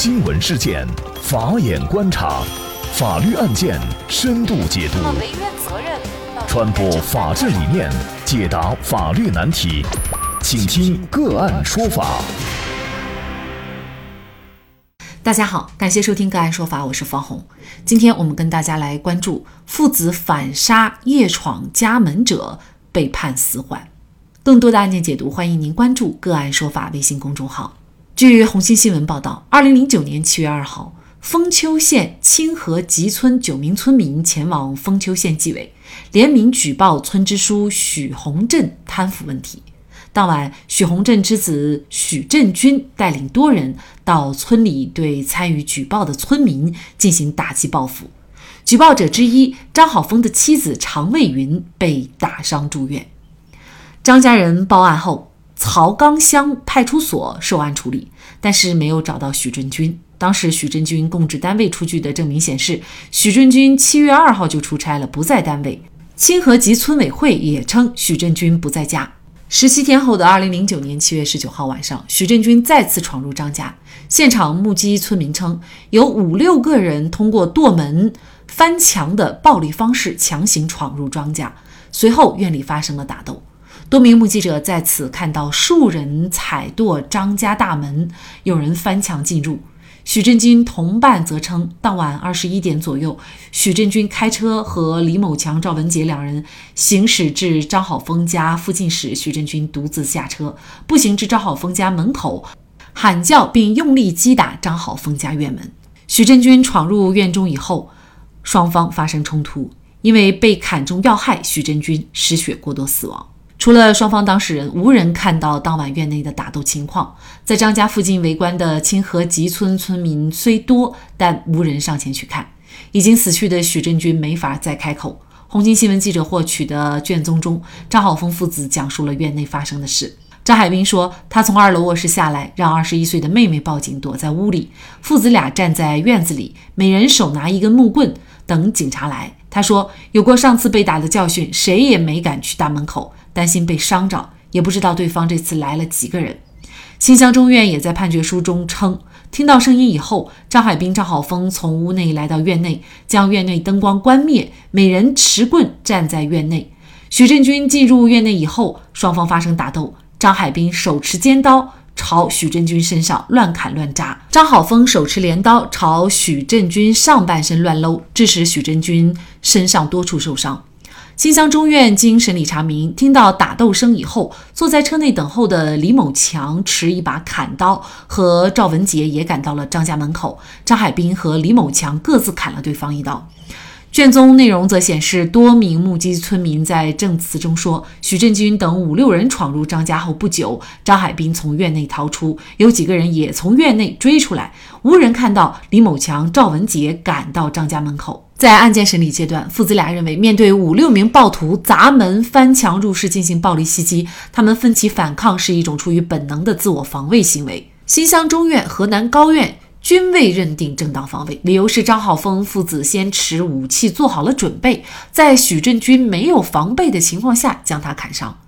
新闻事件，法眼观察，法律案件深度解读，传播法治理念，解答法律难题，请听个案说法。大家好，感谢收听个案说法，我是方红。今天我们跟大家来关注父子反杀夜闯家门者被判死缓。更多的案件解读，欢迎您关注个案说法微信公众号。据红星新闻报道，二零零九年七月二号，丰丘县清河集村九名村民前往丰丘县纪委，联名举报村支书许洪振贪腐问题。当晚，许洪振之子许振军带领多人到村里，对参与举报的村民进行打击报复。举报者之一张好峰的妻子常卫云被打伤住院。张家人报案后。曹岗乡派出所受案处理，但是没有找到许振军。当时许振军供职单位出具的证明显示，许振军七月二号就出差了，不在单位。清河集村委会也称许振军不在家。十七天后的二零零九年七月十九号晚上，许振军再次闯入张家，现场目击村民称，有五六个人通过剁门、翻墙的暴力方式强行闯入庄家，随后院里发生了打斗。多名目击者在此看到数人踩跺张家大门，有人翻墙进入。许振军同伴则称，当晚二十一点左右，许振军开车和李某强、赵文杰两人行驶至张好峰家附近时，许振军独自下车，步行至张好峰家门口，喊叫并用力击打张好峰家院门。许振军闯入院中以后，双方发生冲突，因为被砍中要害，许振军失血过多死亡。除了双方当事人，无人看到当晚院内的打斗情况。在张家附近围观的清河集村村民虽多，但无人上前去看。已经死去的许振军没法再开口。红星新闻记者获取的卷宗中，张好峰父子讲述了院内发生的事。张海滨说，他从二楼卧室下来，让二十一岁的妹妹报警，躲在屋里。父子俩站在院子里，每人手拿一根木棍，等警察来。他说，有过上次被打的教训，谁也没敢去大门口。担心被伤着，也不知道对方这次来了几个人。新乡中院也在判决书中称，听到声音以后，张海滨、张好峰从屋内来到院内，将院内灯光关灭，每人持棍站在院内。许振军进入院内以后，双方发生打斗，张海滨手持尖刀朝许振军身上乱砍乱扎，张好峰手持镰刀朝许振军上半身乱搂，致使许振军身上多处受伤。新乡中院经审理查明，听到打斗声以后，坐在车内等候的李某强持一把砍刀，和赵文杰也赶到了张家门口。张海滨和李某强各自砍了对方一刀。卷宗内容则显示，多名目击村民在证词中说，许振军等五六人闯入张家后不久，张海滨从院内逃出，有几个人也从院内追出来，无人看到李某强、赵文杰赶到张家门口。在案件审理阶段，父子俩认为，面对五六名暴徒砸门、翻墙入室进行暴力袭击，他们奋起反抗是一种出于本能的自我防卫行为。新乡中院、河南高院均未认定正当防卫，理由是张浩峰父子先持武器做好了准备，在许振军没有防备的情况下将他砍伤。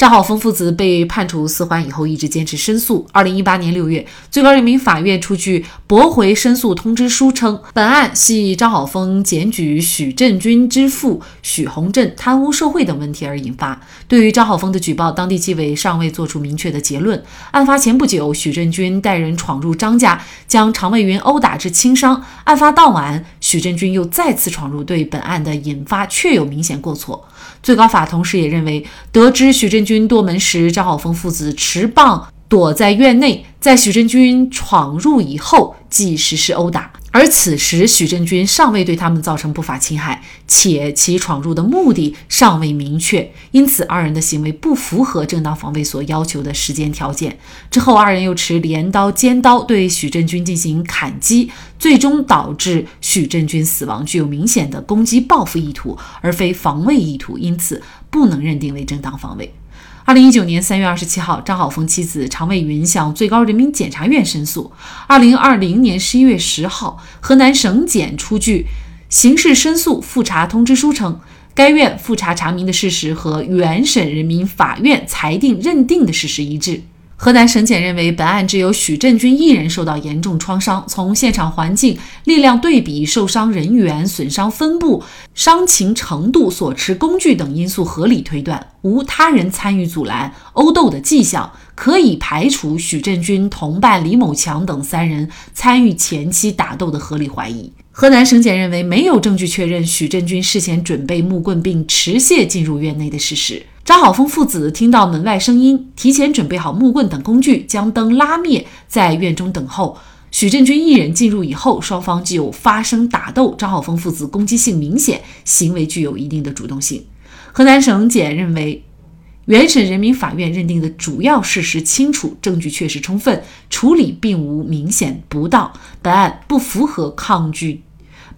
张好峰父子被判处死缓以后，一直坚持申诉。二零一八年六月，最高人民法院出具驳回申诉通知书，称本案系张好峰检举许振军之父许洪振贪污受贿等问题而引发。对于张好峰的举报，当地纪委尚未作出明确的结论。案发前不久，许振军带人闯入张家，将常卫云殴打致轻伤。案发当晚，许振军又再次闯入，对本案的引发确有明显过错。最高法同时也认为，得知许振军多门时，张好峰父子持棒躲在院内，在许振军闯入以后，即实施殴打。而此时许振军尚未对他们造成不法侵害，且其闯入的目的尚未明确，因此二人的行为不符合正当防卫所要求的时间条件。之后，二人又持镰刀、尖刀对许振军进行砍击，最终导致许振军死亡，具有明显的攻击报复意图，而非防卫意图，因此不能认定为正当防卫。二零一九年三月二十七号，张好峰妻子常卫云向最高人民检察院申诉。二零二零年十一月十号，河南省检出具刑事申诉复查通知书，称该院复查查明的事实和原审人民法院裁定认定的事实一致。河南省检认为，本案只有许振军一人受到严重创伤。从现场环境、力量对比、受伤人员、损伤分布、伤情程度、所持工具等因素合理推断，无他人参与阻拦、殴斗的迹象，可以排除许振军同伴李某强等三人参与前期打斗的合理怀疑。河南省检认为，没有证据确认许振军事先准备木棍并持械进入院内的事实。张好峰父子听到门外声音，提前准备好木棍等工具，将灯拉灭，在院中等候。许振军一人进入以后，双方就发生打斗。张好峰父子攻击性明显，行为具有一定的主动性。河南省检认为，原审人民法院认定的主要事实清楚，证据确实充分，处理并无明显不当，本案不符合抗拒，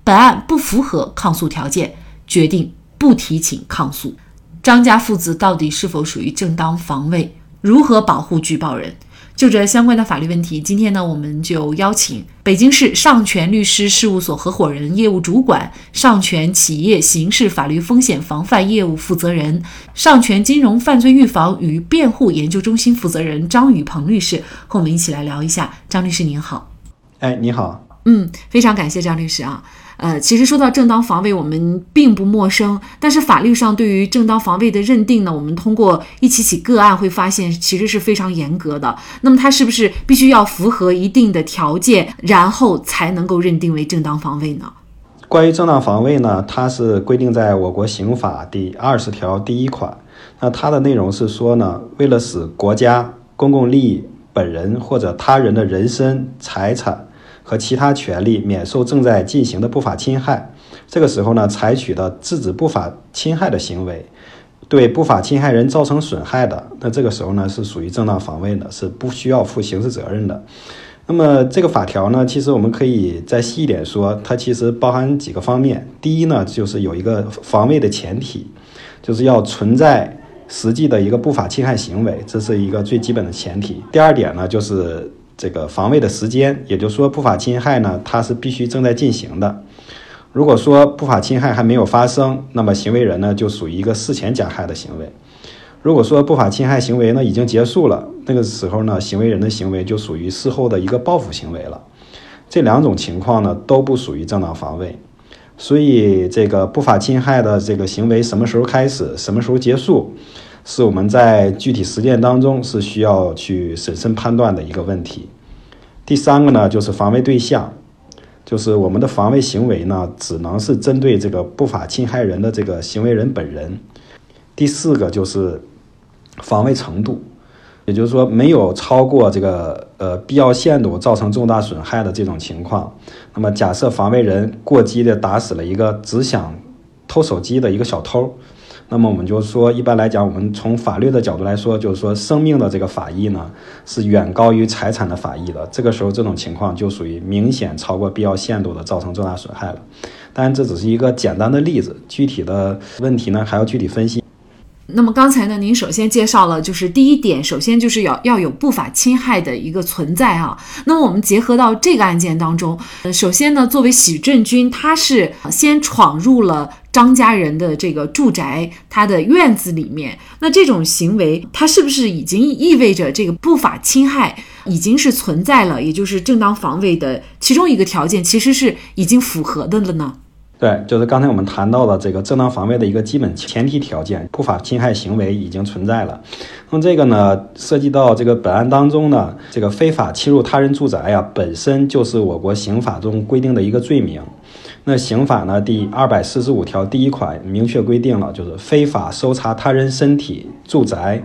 本案不符合抗诉条件，决定不提请抗诉。张家父子到底是否属于正当防卫？如何保护举报人？就这相关的法律问题，今天呢，我们就邀请北京市上泉律师事务所合伙人、业务主管、上泉企业刑事法律风险防范业务负责人、上泉金融犯罪预防与辩护研究中心负责人张宇鹏律师，和我们一起来聊一下。张律师您好。哎，你好。嗯，非常感谢张律师啊。呃，其实说到正当防卫，我们并不陌生。但是法律上对于正当防卫的认定呢，我们通过一起起个案会发现，其实是非常严格的。那么它是不是必须要符合一定的条件，然后才能够认定为正当防卫呢？关于正当防卫呢，它是规定在我国刑法第二十条第一款。那它的内容是说呢，为了使国家公共利益、本人或者他人的人身、财产。和其他权利免受正在进行的不法侵害，这个时候呢，采取的制止不法侵害的行为，对不法侵害人造成损害的，那这个时候呢，是属于正当防卫的，是不需要负刑事责任的。那么这个法条呢，其实我们可以再细一点说，它其实包含几个方面。第一呢，就是有一个防卫的前提，就是要存在实际的一个不法侵害行为，这是一个最基本的前提。第二点呢，就是。这个防卫的时间，也就是说，不法侵害呢，它是必须正在进行的。如果说不法侵害还没有发生，那么行为人呢就属于一个事前加害的行为；如果说不法侵害行为呢已经结束了，那个时候呢，行为人的行为就属于事后的一个报复行为了。这两种情况呢都不属于正当防卫，所以这个不法侵害的这个行为什么时候开始，什么时候结束？是我们在具体实践当中是需要去审慎判断的一个问题。第三个呢，就是防卫对象，就是我们的防卫行为呢，只能是针对这个不法侵害人的这个行为人本人。第四个就是防卫程度，也就是说没有超过这个呃必要限度造成重大损害的这种情况。那么假设防卫人过激的打死了一个只想偷手机的一个小偷。那么我们就说，一般来讲，我们从法律的角度来说，就是说，生命的这个法益呢，是远高于财产的法益的。这个时候，这种情况就属于明显超过必要限度的造成重大损害了。当然，这只是一个简单的例子，具体的问题呢，还要具体分析。那么刚才呢，您首先介绍了，就是第一点，首先就是要要有不法侵害的一个存在啊。那么我们结合到这个案件当中，呃，首先呢，作为许振军，他是先闯入了张家人的这个住宅，他的院子里面，那这种行为，他是不是已经意味着这个不法侵害已经是存在了，也就是正当防卫的其中一个条件，其实是已经符合的了呢？对，就是刚才我们谈到的这个正当防卫的一个基本前提条件，不法侵害行为已经存在了。那么这个呢，涉及到这个本案当中呢，这个非法侵入他人住宅呀，本身就是我国刑法中规定的一个罪名。那刑法呢第二百四十五条第一款明确规定了，就是非法搜查他人身体、住宅，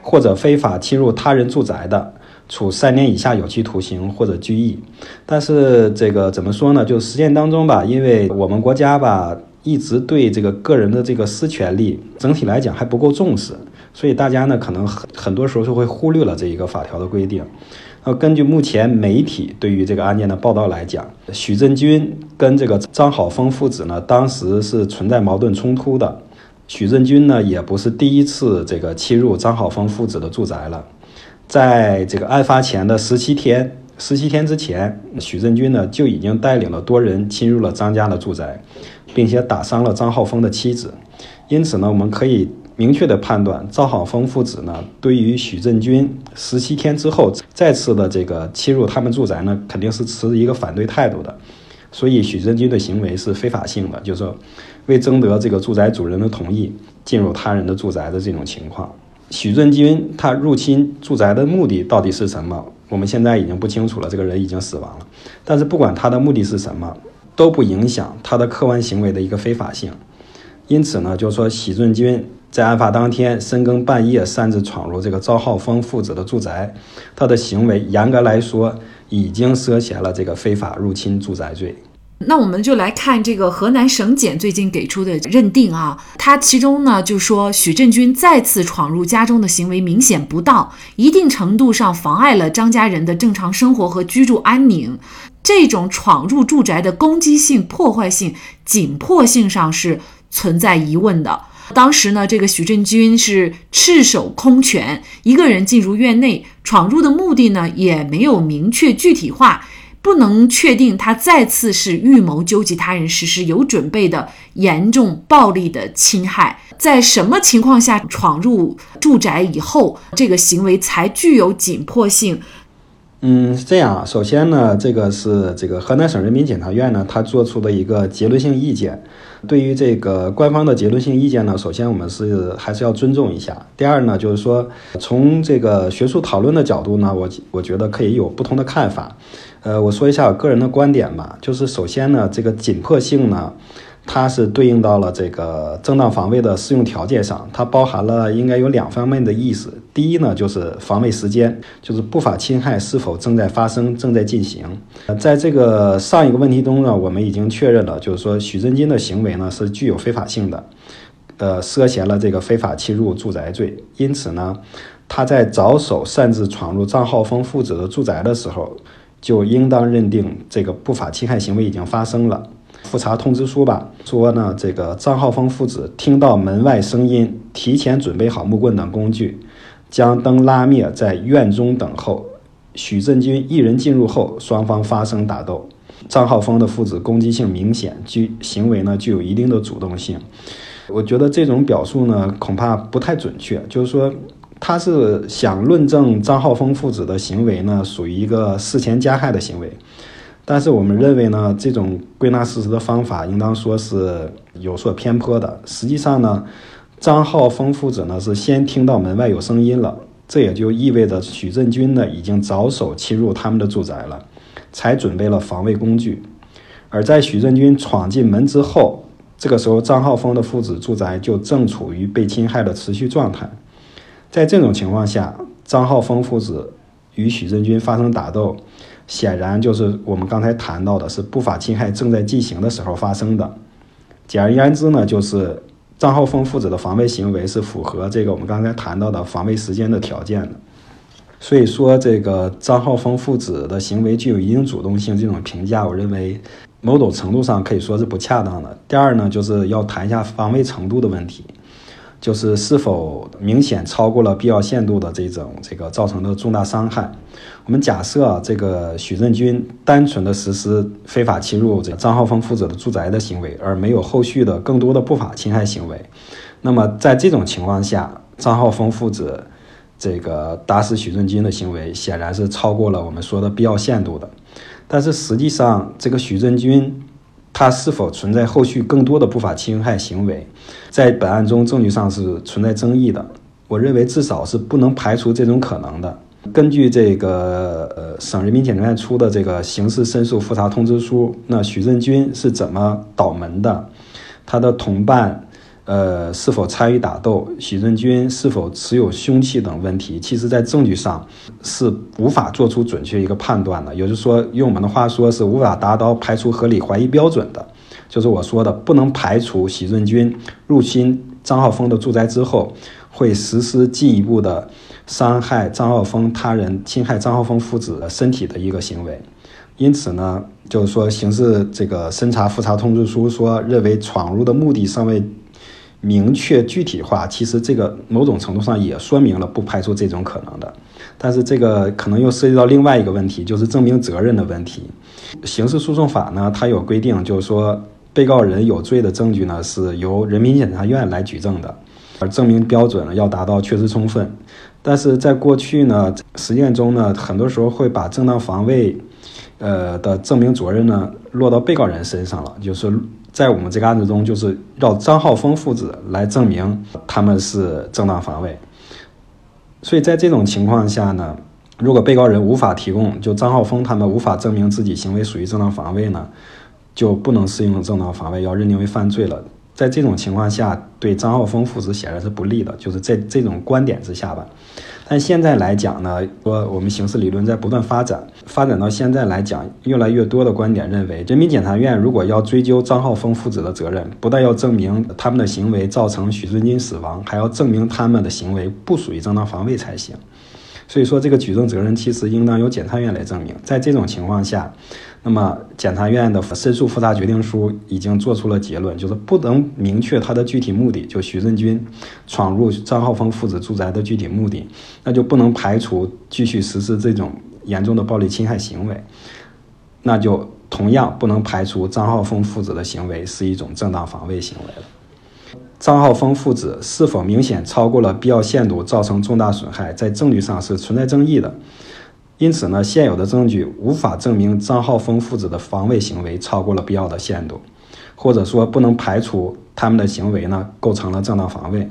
或者非法侵入他人住宅的。处三年以下有期徒刑或者拘役，但是这个怎么说呢？就实践当中吧，因为我们国家吧一直对这个个人的这个私权利整体来讲还不够重视，所以大家呢可能很很多时候就会忽略了这一个法条的规定。那根据目前媒体对于这个案件的报道来讲，许振军跟这个张好峰父子呢当时是存在矛盾冲突的。许振军呢也不是第一次这个侵入张好峰父子的住宅了。在这个案发前的十七天，十七天之前，许振军呢就已经带领了多人侵入了张家的住宅，并且打伤了张浩峰的妻子。因此呢，我们可以明确的判断赵浩峰父子呢，对于许振军十七天之后再次的这个侵入他们住宅呢，肯定是持一个反对态度的。所以许振军的行为是非法性的，就是说为征得这个住宅主人的同意进入他人的住宅的这种情况。许振军他入侵住宅的目的到底是什么？我们现在已经不清楚了，这个人已经死亡了。但是不管他的目的是什么，都不影响他的客观行为的一个非法性。因此呢，就是说许振军在案发当天深更半夜擅自闯入这个赵浩峰父子的住宅，他的行为严格来说已经涉嫌了这个非法入侵住宅罪。那我们就来看这个河南省检最近给出的认定啊，他其中呢就说许振军再次闯入家中的行为明显不当，一定程度上妨碍了张家人的正常生活和居住安宁。这种闯入住宅的攻击性、破坏性、紧迫性上是存在疑问的。当时呢，这个许振军是赤手空拳，一个人进入院内，闯入的目的呢也没有明确具体化。不能确定他再次是预谋纠集他人实施有准备的严重暴力的侵害，在什么情况下闯入住宅以后，这个行为才具有紧迫性？嗯，是这样啊。首先呢，这个是这个河南省人民检察院呢，他做出的一个结论性意见。对于这个官方的结论性意见呢，首先我们是还是要尊重一下。第二呢，就是说从这个学术讨论的角度呢，我我觉得可以有不同的看法。呃，我说一下我个人的观点吧，就是首先呢，这个紧迫性呢，它是对应到了这个正当防卫的适用条件上，它包含了应该有两方面的意思。第一呢，就是防卫时间，就是不法侵害是否正在发生、正在进行。呃，在这个上一个问题中呢，我们已经确认了，就是说许振金的行为呢是具有非法性的，呃，涉嫌了这个非法侵入住宅罪。因此呢，他在着手擅自闯入张浩峰父子的住宅的时候。就应当认定这个不法侵害行为已经发生了。复查通知书吧，说呢，这个张浩峰父子听到门外声音，提前准备好木棍等工具，将灯拉灭，在院中等候。许振军一人进入后，双方发生打斗。张浩峰的父子攻击性明显，具行为呢具有一定的主动性。我觉得这种表述呢恐怕不太准确，就是说。他是想论证张浩峰父子的行为呢，属于一个事前加害的行为，但是我们认为呢，这种归纳事实的方法应当说是有所偏颇的。实际上呢，张浩峰父子呢是先听到门外有声音了，这也就意味着许振军呢已经着手侵入他们的住宅了，才准备了防卫工具。而在许振军闯进门之后，这个时候张浩峰的父子住宅就正处于被侵害的持续状态。在这种情况下，张浩峰父子与许振军发生打斗，显然就是我们刚才谈到的，是不法侵害正在进行的时候发生的。简而言之呢，就是张浩峰父子的防卫行为是符合这个我们刚才谈到的防卫时间的条件的。所以说，这个张浩峰父子的行为具有一定主动性，这种评价，我认为某种程度上可以说是不恰当的。第二呢，就是要谈一下防卫程度的问题。就是是否明显超过了必要限度的这种这个造成的重大伤害。我们假设这个许振军单纯的实施非法侵入这个张浩峰父子的住宅的行为，而没有后续的更多的不法侵害行为，那么在这种情况下，张浩峰父子这个打死许振军的行为显然是超过了我们说的必要限度的。但是实际上，这个许振军。他是否存在后续更多的不法侵害行为，在本案中证据上是存在争议的。我认为至少是不能排除这种可能的。根据这个呃省人民检察院出的这个刑事申诉复查通知书，那许振军是怎么倒门的？他的同伴。呃，是否参与打斗？许振军是否持有凶器等问题，其实在证据上是无法做出准确一个判断的。也就是说，用我们的话说，是无法达到排除合理怀疑标准的。就是我说的，不能排除许振军入侵张浩峰的住宅之后，会实施进一步的伤害张浩峰他人、侵害张浩峰父子的身体的一个行为。因此呢，就是说，刑事这个审查复查通知书说，认为闯入的目的尚未。明确具体化，其实这个某种程度上也说明了不排除这种可能的，但是这个可能又涉及到另外一个问题，就是证明责任的问题。刑事诉讼法呢，它有规定，就是说被告人有罪的证据呢是由人民检察院来举证的。而证明标准呢要达到确实充分。但是在过去呢，实践中呢，很多时候会把正当防卫，呃的证明责任呢落到被告人身上了。就是在我们这个案子中，就是让张浩峰父子来证明他们是正当防卫。所以在这种情况下呢，如果被告人无法提供，就张浩峰他们无法证明自己行为属于正当防卫呢，就不能适用正当防卫，要认定为犯罪了。在这种情况下，对张浩峰父子显然是不利的，就是在这种观点之下吧。但现在来讲呢，说我们刑事理论在不断发展，发展到现在来讲，越来越多的观点认为，人民检察院如果要追究张浩峰父子的责任，不但要证明他们的行为造成许顺金死亡，还要证明他们的行为不属于正当防卫才行。所以说，这个举证责任其实应当由检察院来证明。在这种情况下，那么检察院的申诉复查决定书已经做出了结论，就是不能明确他的具体目的，就徐振军闯入张浩峰父子住宅的具体目的，那就不能排除继续实施这种严重的暴力侵害行为，那就同样不能排除张浩峰父子的行为是一种正当防卫行为了。张浩峰父子是否明显超过了必要限度，造成重大损害，在证据上是存在争议的。因此呢，现有的证据无法证明张浩峰父子的防卫行为超过了必要的限度，或者说不能排除他们的行为呢构成了正当防卫。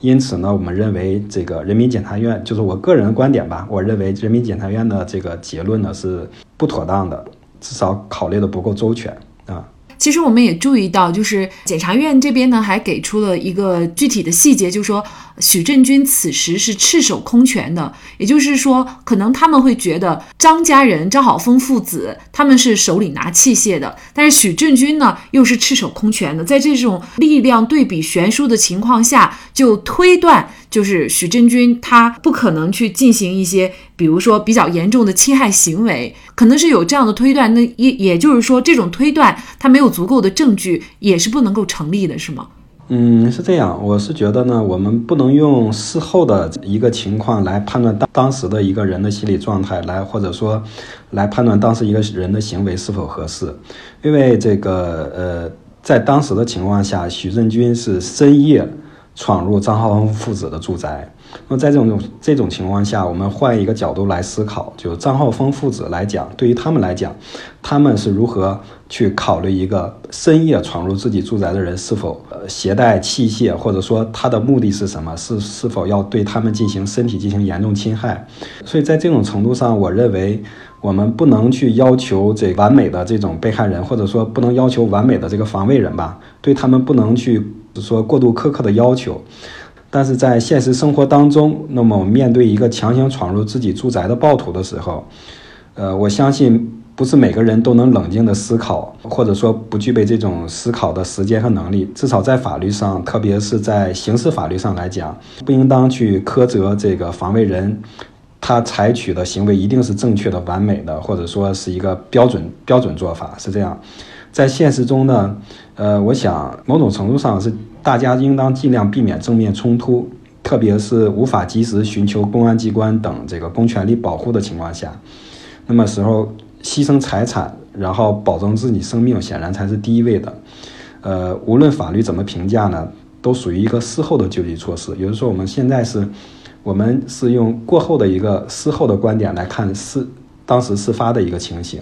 因此呢，我们认为这个人民检察院，就是我个人的观点吧，我认为人民检察院的这个结论呢是不妥当的，至少考虑的不够周全啊。其实我们也注意到，就是检察院这边呢，还给出了一个具体的细节，就是说许振军此时是赤手空拳的，也就是说，可能他们会觉得张家人张好峰父子他们是手里拿器械的，但是许振军呢又是赤手空拳的，在这种力量对比悬殊的情况下，就推断。就是许振军，他不可能去进行一些，比如说比较严重的侵害行为，可能是有这样的推断。那也也就是说，这种推断它没有足够的证据，也是不能够成立的，是吗？嗯，是这样。我是觉得呢，我们不能用事后的一个情况来判断当当时的一个人的心理状态，来或者说来判断当时一个人的行为是否合适，因为这个呃，在当时的情况下，许振军是深夜。闯入张浩峰父子的住宅，那么在这种这种情况下，我们换一个角度来思考，就张浩峰父子来讲，对于他们来讲，他们是如何去考虑一个深夜闯入自己住宅的人是否携带器械，或者说他的目的是什么，是是否要对他们进行身体进行严重侵害？所以在这种程度上，我认为我们不能去要求这完美的这种被害人，或者说不能要求完美的这个防卫人吧，对他们不能去。说过度苛刻的要求，但是在现实生活当中，那么面对一个强行闯入自己住宅的暴徒的时候，呃，我相信不是每个人都能冷静的思考，或者说不具备这种思考的时间和能力。至少在法律上，特别是在刑事法律上来讲，不应当去苛责这个防卫人，他采取的行为一定是正确的、完美的，或者说是一个标准标准做法，是这样。在现实中呢，呃，我想某种程度上是大家应当尽量避免正面冲突，特别是无法及时寻求公安机关等这个公权力保护的情况下，那么时候牺牲财产，然后保证自己生命，显然才是第一位的。呃，无论法律怎么评价呢，都属于一个事后的救济措施。也就是说，我们现在是，我们是用过后的一个事后的观点来看事当时事发的一个情形。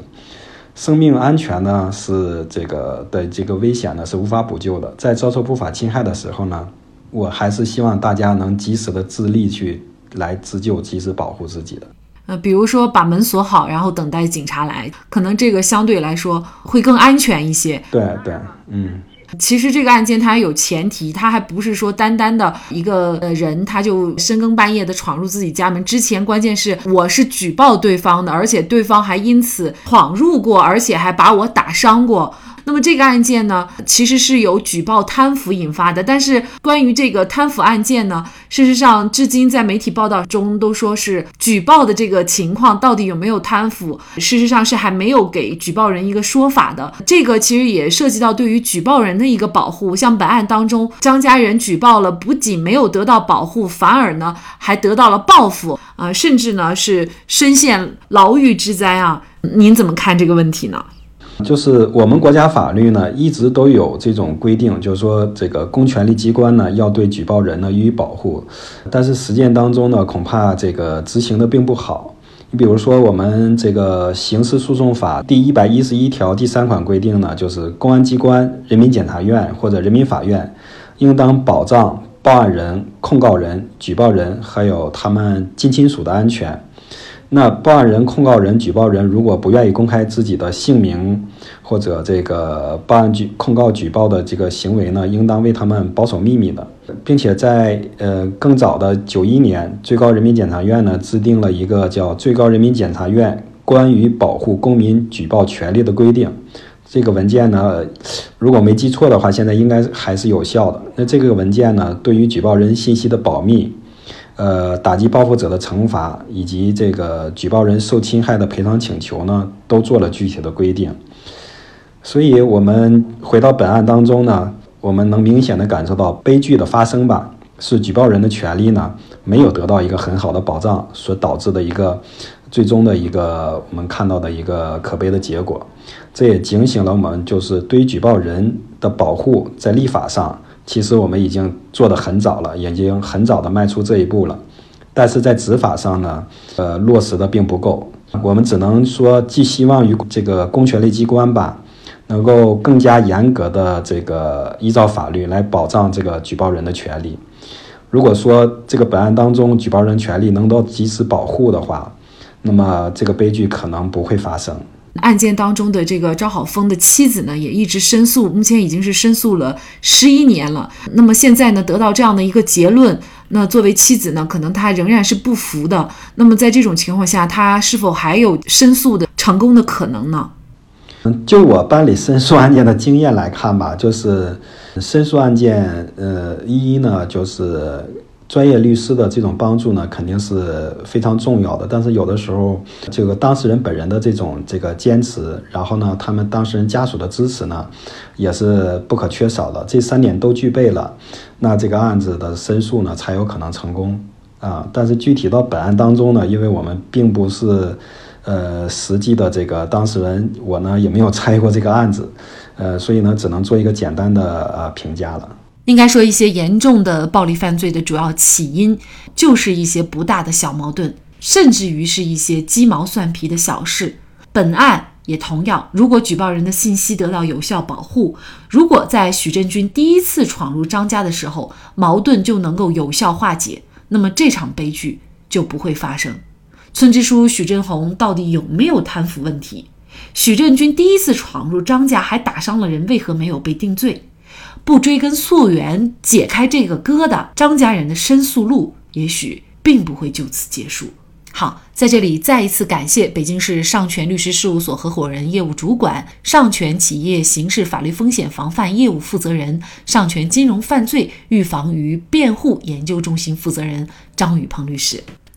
生命安全呢是这个的这个危险呢是无法补救的，在遭受不法侵害的时候呢，我还是希望大家能及时的自立去来自救，及时保护自己的。呃，比如说把门锁好，然后等待警察来，可能这个相对来说会更安全一些。对对，嗯。其实这个案件它有前提，它还不是说单单的一个呃人，他就深更半夜的闯入自己家门。之前关键是我是举报对方的，而且对方还因此闯入过，而且还把我打伤过。那么这个案件呢，其实是由举报贪腐引发的。但是关于这个贪腐案件呢，事实上至今在媒体报道中都说是举报的这个情况到底有没有贪腐，事实上是还没有给举报人一个说法的。这个其实也涉及到对于举报人的一个保护。像本案当中，张家人举报了，不仅没有得到保护，反而呢还得到了报复啊，甚至呢是身陷牢狱之灾啊。您怎么看这个问题呢？就是我们国家法律呢，一直都有这种规定，就是说这个公权力机关呢要对举报人呢予以保护，但是实践当中呢，恐怕这个执行的并不好。你比如说，我们这个刑事诉讼法第一百一十一条第三款规定呢，就是公安机关、人民检察院或者人民法院，应当保障报案人、控告人、举报人还有他们近亲属的安全。那报案人、控告人、举报人如果不愿意公开自己的姓名，或者这个报案举控告举报的这个行为呢，应当为他们保守秘密的，并且在呃更早的九一年，最高人民检察院呢制定了一个叫《最高人民检察院关于保护公民举报权利的规定》，这个文件呢，如果没记错的话，现在应该还是有效的。那这个文件呢，对于举报人信息的保密。呃，打击报复者的惩罚以及这个举报人受侵害的赔偿请求呢，都做了具体的规定。所以，我们回到本案当中呢，我们能明显的感受到悲剧的发生吧，是举报人的权利呢没有得到一个很好的保障所导致的一个最终的一个我们看到的一个可悲的结果。这也警醒了我们，就是对于举报人的保护，在立法上。其实我们已经做得很早了，已经很早的迈出这一步了，但是在执法上呢，呃，落实的并不够。我们只能说寄希望于这个公权力机关吧，能够更加严格的这个依照法律来保障这个举报人的权利。如果说这个本案当中举报人权利能够及时保护的话，那么这个悲剧可能不会发生。案件当中的这个张好峰的妻子呢，也一直申诉，目前已经是申诉了十一年了。那么现在呢，得到这样的一个结论，那作为妻子呢，可能她仍然是不服的。那么在这种情况下，她是否还有申诉的成功的可能呢？嗯，就我办理申诉案件的经验来看吧，就是申诉案件，呃，一呢就是。专业律师的这种帮助呢，肯定是非常重要的。但是有的时候，这个当事人本人的这种这个坚持，然后呢，他们当事人家属的支持呢，也是不可缺少的。这三点都具备了，那这个案子的申诉呢，才有可能成功啊。但是具体到本案当中呢，因为我们并不是呃实际的这个当事人，我呢也没有参与过这个案子，呃，所以呢，只能做一个简单的呃评价了。应该说，一些严重的暴力犯罪的主要起因，就是一些不大的小矛盾，甚至于是一些鸡毛蒜皮的小事。本案也同样，如果举报人的信息得到有效保护，如果在许振军第一次闯入张家的时候，矛盾就能够有效化解，那么这场悲剧就不会发生。村支书许振红到底有没有贪腐问题？许振军第一次闯入张家还打伤了人，为何没有被定罪？不追根溯源，解开这个疙瘩，张家人的申诉路也许并不会就此结束。好，在这里再一次感谢北京市上泉律师事务所合伙人、业务主管、上泉企业刑事法律风险防范业务负责人、上泉金融犯罪预防与辩护研究中心负责人张宇鹏律师。